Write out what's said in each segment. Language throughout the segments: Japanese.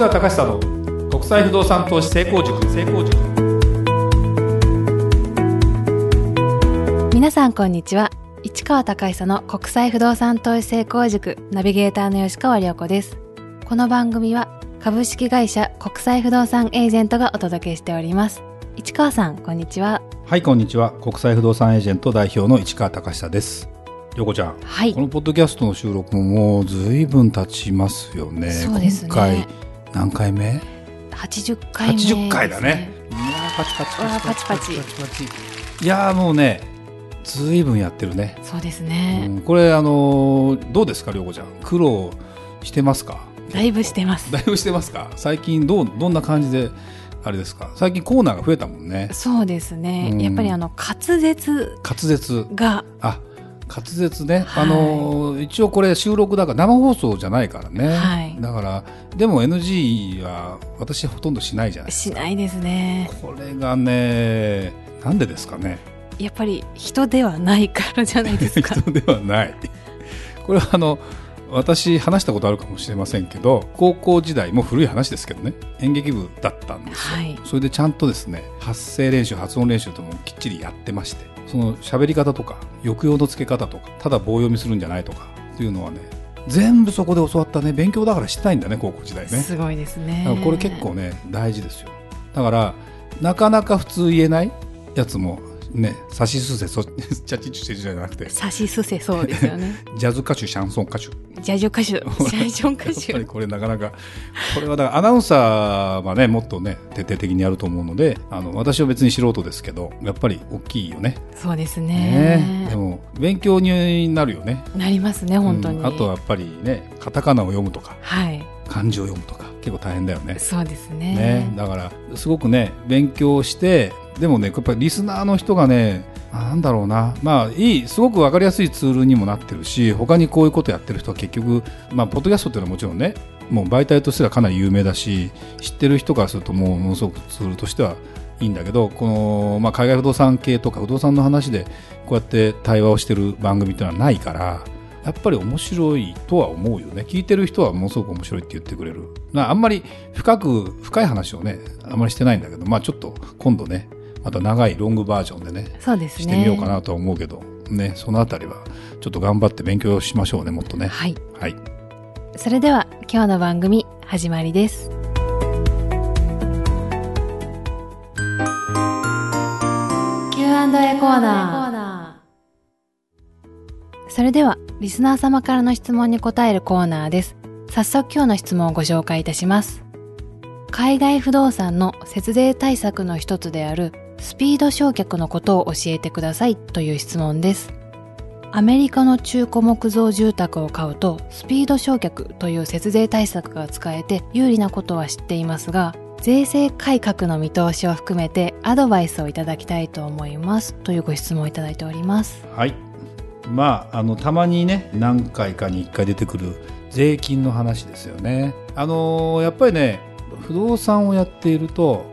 川隆久の国際不動産投資成功塾。成功塾皆さんこんにちは。市川隆久の国際不動産投資成功塾。ナビゲーターの吉川良子です。この番組は株式会社国際不動産エージェントがお届けしております。市川さんこんにちは。はいこんにちは。国際不動産エージェント代表の市川隆久です。良子ちゃん、はい。このポッドキャストの収録ももうずいぶん経ちますよね。そうですね。今回何回目？80回目です、80回だね。いやーパチパチ。パチパチパチパチ。いやーもうねずいぶんやってるね、そうですうね、んこれあのーどうですか涼子ちゃん？苦労してますか？だいぶしてます。だいぶしてますか？最近どうどんな感じであれですか？最近コーナーが増えたもんね。そうですね、うん。やっぱりあの滑舌滑舌。があ滑舌ね、はい。あのー一応これ収録だから生放送じゃないからね、はい。だからでも NG は私ほとんどしないじゃない。ですかしないですね。これがねなんでですかね。やっぱり人ではないからじゃないですか。人ではない。これはあの私話したことあるかもしれませんけど高校時代もう古い話ですけどね。演劇部だったんですよ、はい。それでちゃんとですね発声練習発音練習ともきっちりやってましてその喋り方とか抑揚のつけ方とかただ棒読みするんじゃないとかっていうのはね全部そこで教わったね勉強だからしてないんだね高校時代ね。すごいですね。だからこれ結構ね大事ですよ。だからなかなか普通言えないやつもねさしすせそ チャチチュチュじゃなくて。さしすせそうですよね。ジャズ歌手シャンソン歌手。ジャジョ歌手。ジャジョン歌やっぱり手これなかなか。これはだからアナウンサーはねもっとね徹底的にやると思うのであの私は別に素人ですけどやっぱり大きいよね。そうですね。ね。でも勉強になるよね。なりますね本当に、うんあとはやっぱりねカタカナを読むとかはい。漢字を読むとか結構大変だよね。そうですね。ね、だからすごくね勉強してでもねやっぱりリスナーの人がねなんだろうな。まあいいすごく分かりやすいツールにもなってるし他にこういうことやってる人は結局まあポッドキャストっていうのはもちろんねもう媒体としてはかなり有名だし知ってる人からするともうものすごくツールとしてはいいんだけどこの、まあ、海外不動産系とか不動産の話でこうやって対話をしてる番組っていうのはないからやっぱり面白いとは思うよね。聞いてる人はものすごく面白いって言ってくれる。ああんまり深く深い話をねあんまりしてないんだけどまあちょっと今度ねまた長いロングバージョンでねそうですね。してみようかなとは思うけどねそのあたりはちょっと頑張って勉強しましょうねもっとね。はい。はい。それでは今日の番組始まりです。Q&A コーナー。それではリスナー様からの質問に答えるコーナーです。早速今日の質問をご紹介いたします。海外不動産の節税対策の一つであるスピード償却のことを教えてくださいという質問です。アメリカの中古木造住宅を買うとスピード償却という節税対策が使えて有利なことは知っていますが税制改革の見通しを含めてアドバイスをいただきたいと思いますというご質問をいただいております。はい。まああのたまにね何回かに1回出てくる税金の話ですよね。あのやっぱりね不動産をやっていると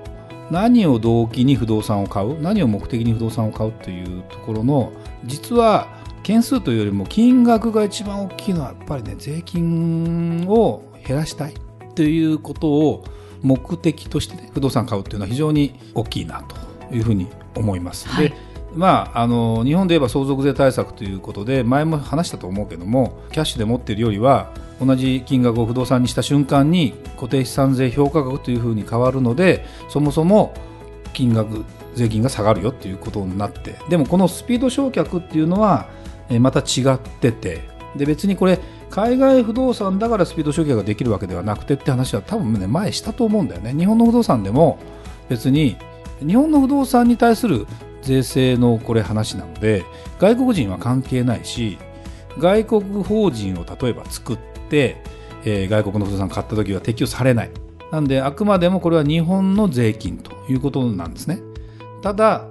何を動機に不動産を買う？何を目的に不動産を買うというところの実は件数というよりも金額が一番大きいのはやっぱりね税金を減らしたいということを目的として、ね、不動産買うというのは非常に大きいなというふうに思います。はいでまあ、あの日本で言えば相続税対策ということで前も話したと思うけどもキャッシュで持っているよりは同じ金額を不動産にした瞬間に固定資産税評価額というふうに変わるのでそもそも金額税金が下がるよっていうことになってでもこのスピード償却っていうのはまた違っててで別にこれ海外不動産だからスピード償却ができるわけではなくてって話は多分ね前したと思うんだよね。日本の不動産でも別に日本の不動産に対する税制のこれ話なので外国人は関係ないし外国法人を例えば作って、えー外国の不動産買った時は適用されない。なんであくまでもこれは日本の税金ということなんですね。ただ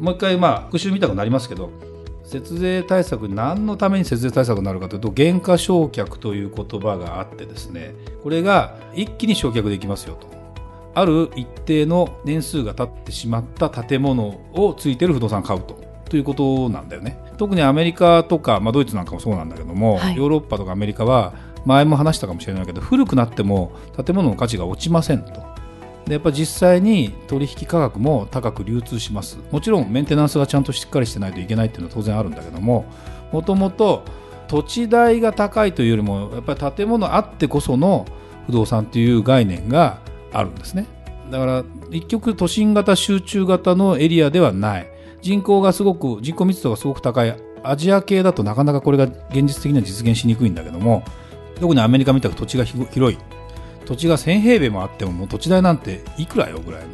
もう一回まあ復習見たくなりますけど節税対策何のために節税対策になるかというと減価償却という言葉があってですねこれが一気に償却できますよと。ある一定の年数が経ってしまった建物をついてる不動産を買うとということなんだよね。特にアメリカとか、まあ、ドイツなんかもそうなんだけども、はい。ヨーロッパとかアメリカは前も話したかもしれないけど古くなっても建物の価値が落ちませんと。でやっぱ実際に取引価格も高く流通します。もちろんメンテナンスがちゃんとしっかりしてないといけないっていうのは当然あるんだけどももともと土地代が高いというよりもやっぱり建物あってこその不動産という概念があるんですね。だから一極都心型集中型のエリアではない。人口がすごく人口密度がすごく高い。アジア系だとなかなかこれが現実的には実現しにくいんだけども特にアメリカみたく土地が広い。土地が1000平米もあってももう土地代なんていくらよぐらいの。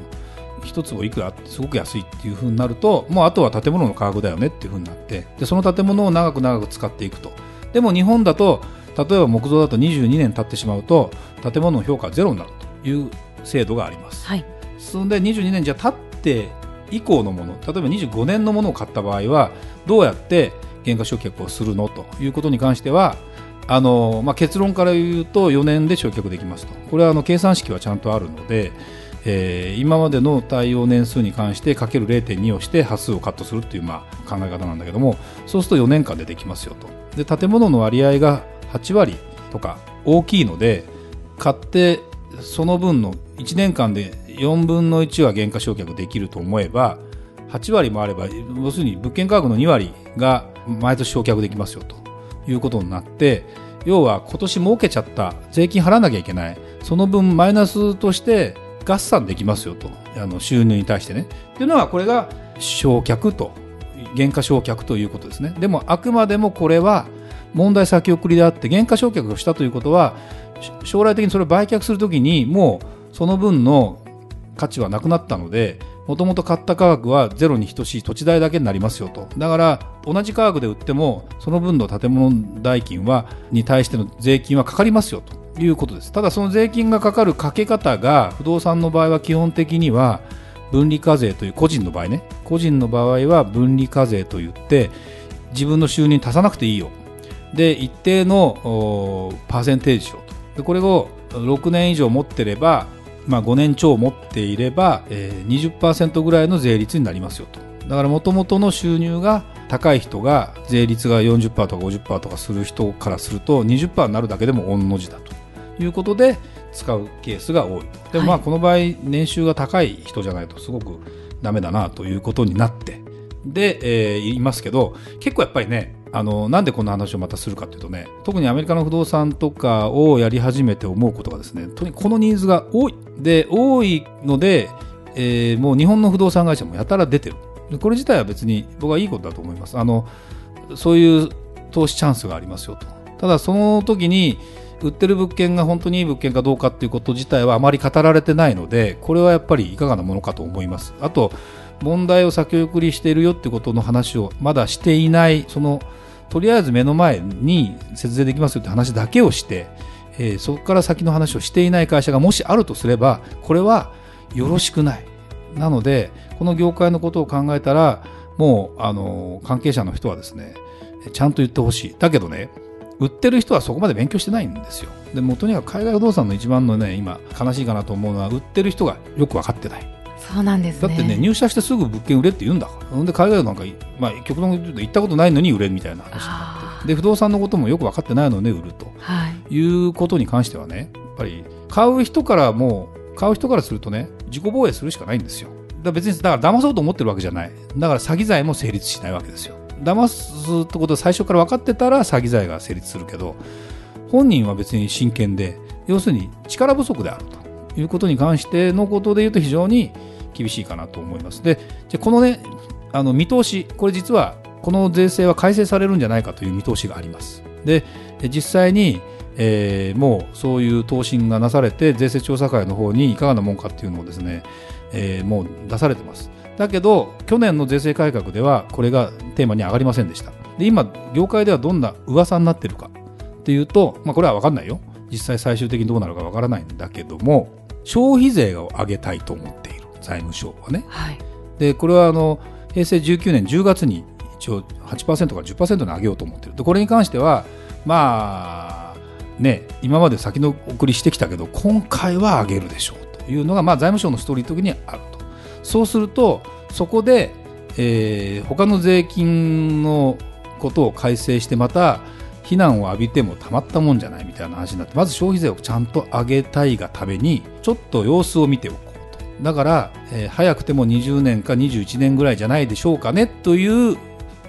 一坪いくらってすごく安いっていうふうになるともうあとは建物の価格だよねっていうふうになってでその建物を長く長く使っていくと。でも日本だと例えば木造だと22年経ってしまうと建物の評価はゼロになるという制度があります、はい、そんで22年じゃ経って以降のもの例えば25年のものを買った場合はどうやって減価償却をするのということに関してはあの、まあ、結論から言うと4年で償却できますと。これはあの計算式はちゃんとあるので、えー、今までの対応年数に関してかける0.2をして端数をカットするっていうまあ考え方なんだけどもそうすると4年間でできますよと。で建物の割合が8割とか大きいので買ってその分の1年間で4分の1は減価償却できると思えば8割もあれば要するに物件価格の2割が毎年償却できますよと。いうことになって要は今年儲けちゃった税金払わなきゃいけない。その分マイナスとして合算できますよと。あの収入に対してね。っていうのはこれが償却と減価償却ということですね。でもあくまでもこれは問題先送りであって減価償却をしたということは将来的にそれを売却するときにもうその分の価値はなくなったのでもともと買った価格はゼロに等しい土地代だけになりますよと。だから同じ価格で売ってもその分の建物代金はに対しての税金はかかりますよということです。ただその税金がかかるかけ方が不動産の場合は基本的には分離課税という個人の場合ね。個人の場合は分離課税といって自分の収入に足さなくていいよ。で一定のパーセンテージしようとでこれを6年以上持ってればまあ、5年超持っていれば、えー、20%ぐらいの税率になりますよと。だからもともとの収入が高い人が税率が40%とか50%とかする人からすると20%になるだけでも御の字だと。いうことで使うケースが多い。とでもまあこの場合年収が高い人じゃないとすごくダメだなということになって。で、えー、言いますけど結構やっぱりねあのなんでこんな話をまたするかというとね特にアメリカの不動産とかをやり始めて思うことがですねとにこのニーズが多い。で多いので、えー、もう日本の不動産会社もやたら出てる。これ自体は別に僕はいいことだと思います。あのそういう投資チャンスがありますよと。ただその時に売ってる物件が本当にいい物件かどうかっていうこと自体はあまり語られてないのでこれはやっぱりいかがなものかと思います。あと問題を先送りしているよってことの話をまだしていないそのとりあえず目の前に節税できますよって話だけをして、えー、そこから先の話をしていない会社がもしあるとすればこれはよろしくない。なのでこの業界のことを考えたらもうあの関係者の人はですねちゃんと言ってほしい。だけどね売ってる人はそこまで勉強してないんですよ。でもとにかく海外不動産の一番のね今悲しいかなと思うのは売ってる人がよく分かってない。そうなんです、ね、だってね入社してすぐ物件売れって言うんだから。ほんで海外なんか、まあ、極論言うと行ったことないのに売れみたいな話になって。で不動産のこともよく分かってないので売ると、はい、いうことに関してはねやっぱり買う人からも買う人からするとね自己防衛するしかないんですよ。だ別にだから騙そうと思ってるわけじゃない。だから詐欺罪も成立しないわけですよ。騙すってことは最初から分かってたら詐欺罪が成立するけど本人は別に真剣で要するに力不足であるということに関してのことで言うと非常に厳しいかなと思います。で、じゃこのね、あの見通し、これ実はこの税制は改正されるんじゃないかという見通しがあります。で、実際に、えー、もうそういう答申がなされて、税制調査会の方にいかがなもんかっていうのをですね、えー、もう出されてます。だけど、去年の税制改革ではこれがテーマに上がりませんでした。で、今、業界ではどんな噂になってるかっていうと、まあこれは分かんないよ。実際最終的にどうなるか分からないんだけども、消費税を上げたいと思って。財務省はね。はい、でこれはあの平成19年10月に一応8%から10%に上げようと思ってる。でこれに関してはまあね今まで先の送りしてきたけど今回は上げるでしょうというのが、まあ、財務省のストーリー的にあると。そうするとそこで、えー、他の税金のことを改正してまた非難を浴びてもたまったもんじゃないみたいな話になってまず消費税をちゃんと上げたいがためにちょっと様子を見ておこだから、えー、早くても20年か21年ぐらいじゃないでしょうかねという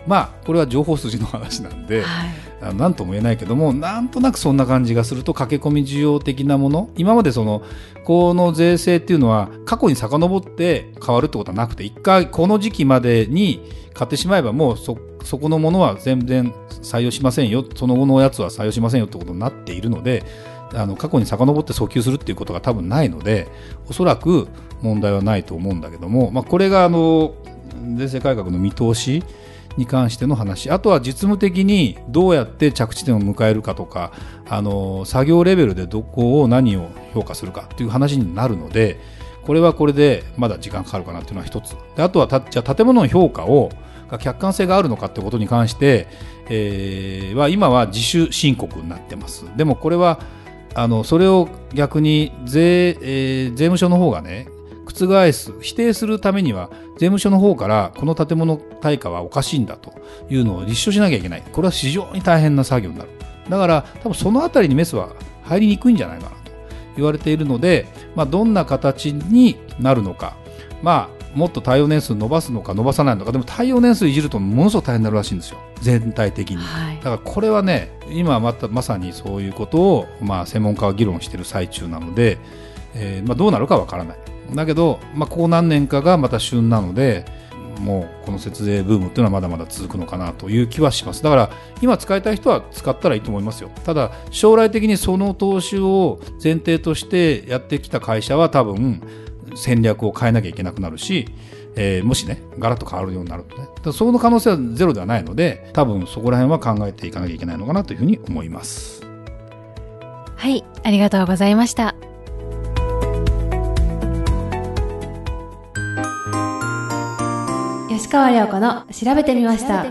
まあこれは情報筋の話なんで、はい、なんとも言えないけどもなんとなくそんな感じがすると駆け込み需要的なもの。今までそのこの税制っていうのは過去に遡って変わるってことはなくて一回この時期までに買ってしまえばもうそそこのものは全然採用しませんよ。その後のやつは採用しませんよ。ってことになっているのであの過去に遡って訴求するっていうことが多分ないのでおそらく問題はないと思うんだけども、まあ、これがあの税制改革の見通しに関しての話。あとは実務的にどうやって着地点を迎えるかとかあの作業レベルでどこを何を評価するかという話になるのでこれはこれでまだ時間かかるかなというのは一つ。であとはたじゃ建物の評価をが客観性があるのかということに関して、えー、は今は自主申告になってます。でもこれはあのそれを逆に税,、えー、税務署の方がね覆す否定するためには税務署の方からこの建物対価はおかしいんだというのを立証しなきゃいけない。これは非常に大変な作業になる。だから多分その辺りにメスは入りにくいんじゃないかなと言われているので、まあ、どんな形になるのか。まあもっと対応年数伸ばすのか伸ばさないのかでも対応年数いじるとものすごく大変になるらしいんですよ。全体的に、はい、だからこれはね今またまさにそういうことを、まあ、専門家は議論している最中なので、えーまあ、どうなるかわからないだけど、まあ、ここ何年かがまた旬なのでもうこの節税ブームっていうのはまだまだ続くのかなという気はします。だから今使いたい人は使ったらいいと思いますよ。ただ将来的にその投資を前提としてやってきた会社は多分戦略を変えなきゃいけなくなるし、えー、もしねガラッと変わるようになるとね。だその可能性はゼロではないので多分そこら辺は考えていかなきゃいけないのかなというふうに思います。はいありがとうございました。吉川良子の調べてみました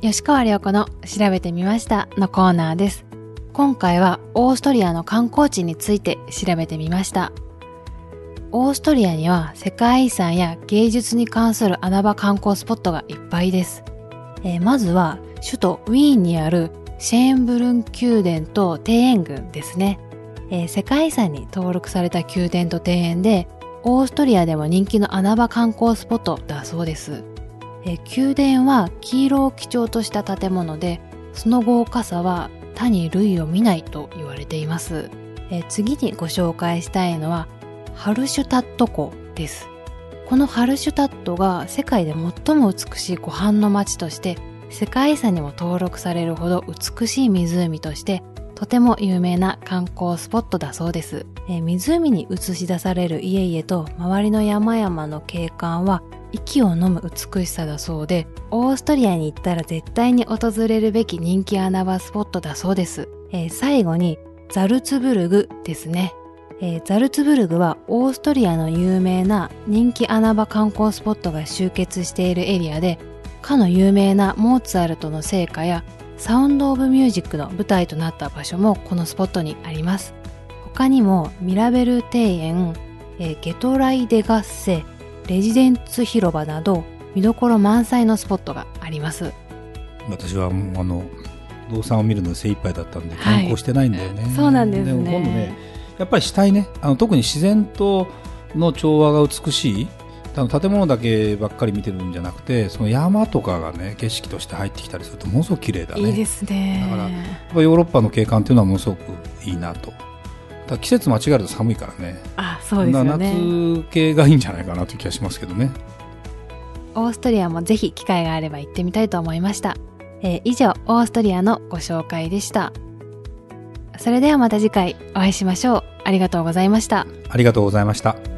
吉川良子の調べてみましたのコーナーです今回はオーストリアの観光地について調べてみました。オーストリアには世界遺産や芸術に関する穴場観光スポットがいっぱいです。えー、まずは首都ウィーンにあるシェーンブルン宮殿と庭園群ですね、えー、世界遺産に登録された宮殿と庭園でオーストリアでも人気の穴場観光スポットだそうです。え、宮殿は黄色を基調とした建物でその豪華さは他に類を見ないと言われています。え次にご紹介したいのはハルシュタット湖です。このハルシュタットが世界で最も美しい湖畔の街として世界遺産にも登録されるほど美しい湖としてとても有名な観光スポットだそうです。え湖に映し出される家々と周りの山々の景観は息を飲む美しさだそうで、オーストリアに行ったら絶対に訪れるべき人気穴場スポットだそうです。えー、最後に、ザルツブルグですね。えー、ザルツブルグはオーストリアの有名な人気穴場観光スポットが集結しているエリアで、かの有名なモーツァルトの聖歌やサウンド・オブ・ミュージックの舞台となった場所もこのスポットにあります。他にもミラベル庭園、えー、ゲトライ・デ・ガッセ、レジデンツ広場など見どころ満載のスポットがあります。私はもうあの動産を見るの精一杯だったんで観光してないんだよね、はい、そうなんですね。今度ねやっぱりしたいねあの特に自然との調和が美しい建物だけばっかり見てるんじゃなくてその山とかがね景色として入ってきたりするとものすごく綺麗だね。いいですね。だからやっぱヨーロッパの景観っていうのはものすごくいいなと。だ季節間違えると寒いからね。あそうですよね。夏系がいいんじゃないかなという気がしますけどね。オーストリアもぜひ機会があれば行ってみたいと思いました、えー、以上オーストリアのご紹介でした。それではまた次回お会いしましょう。ありがとうございました。ありがとうございました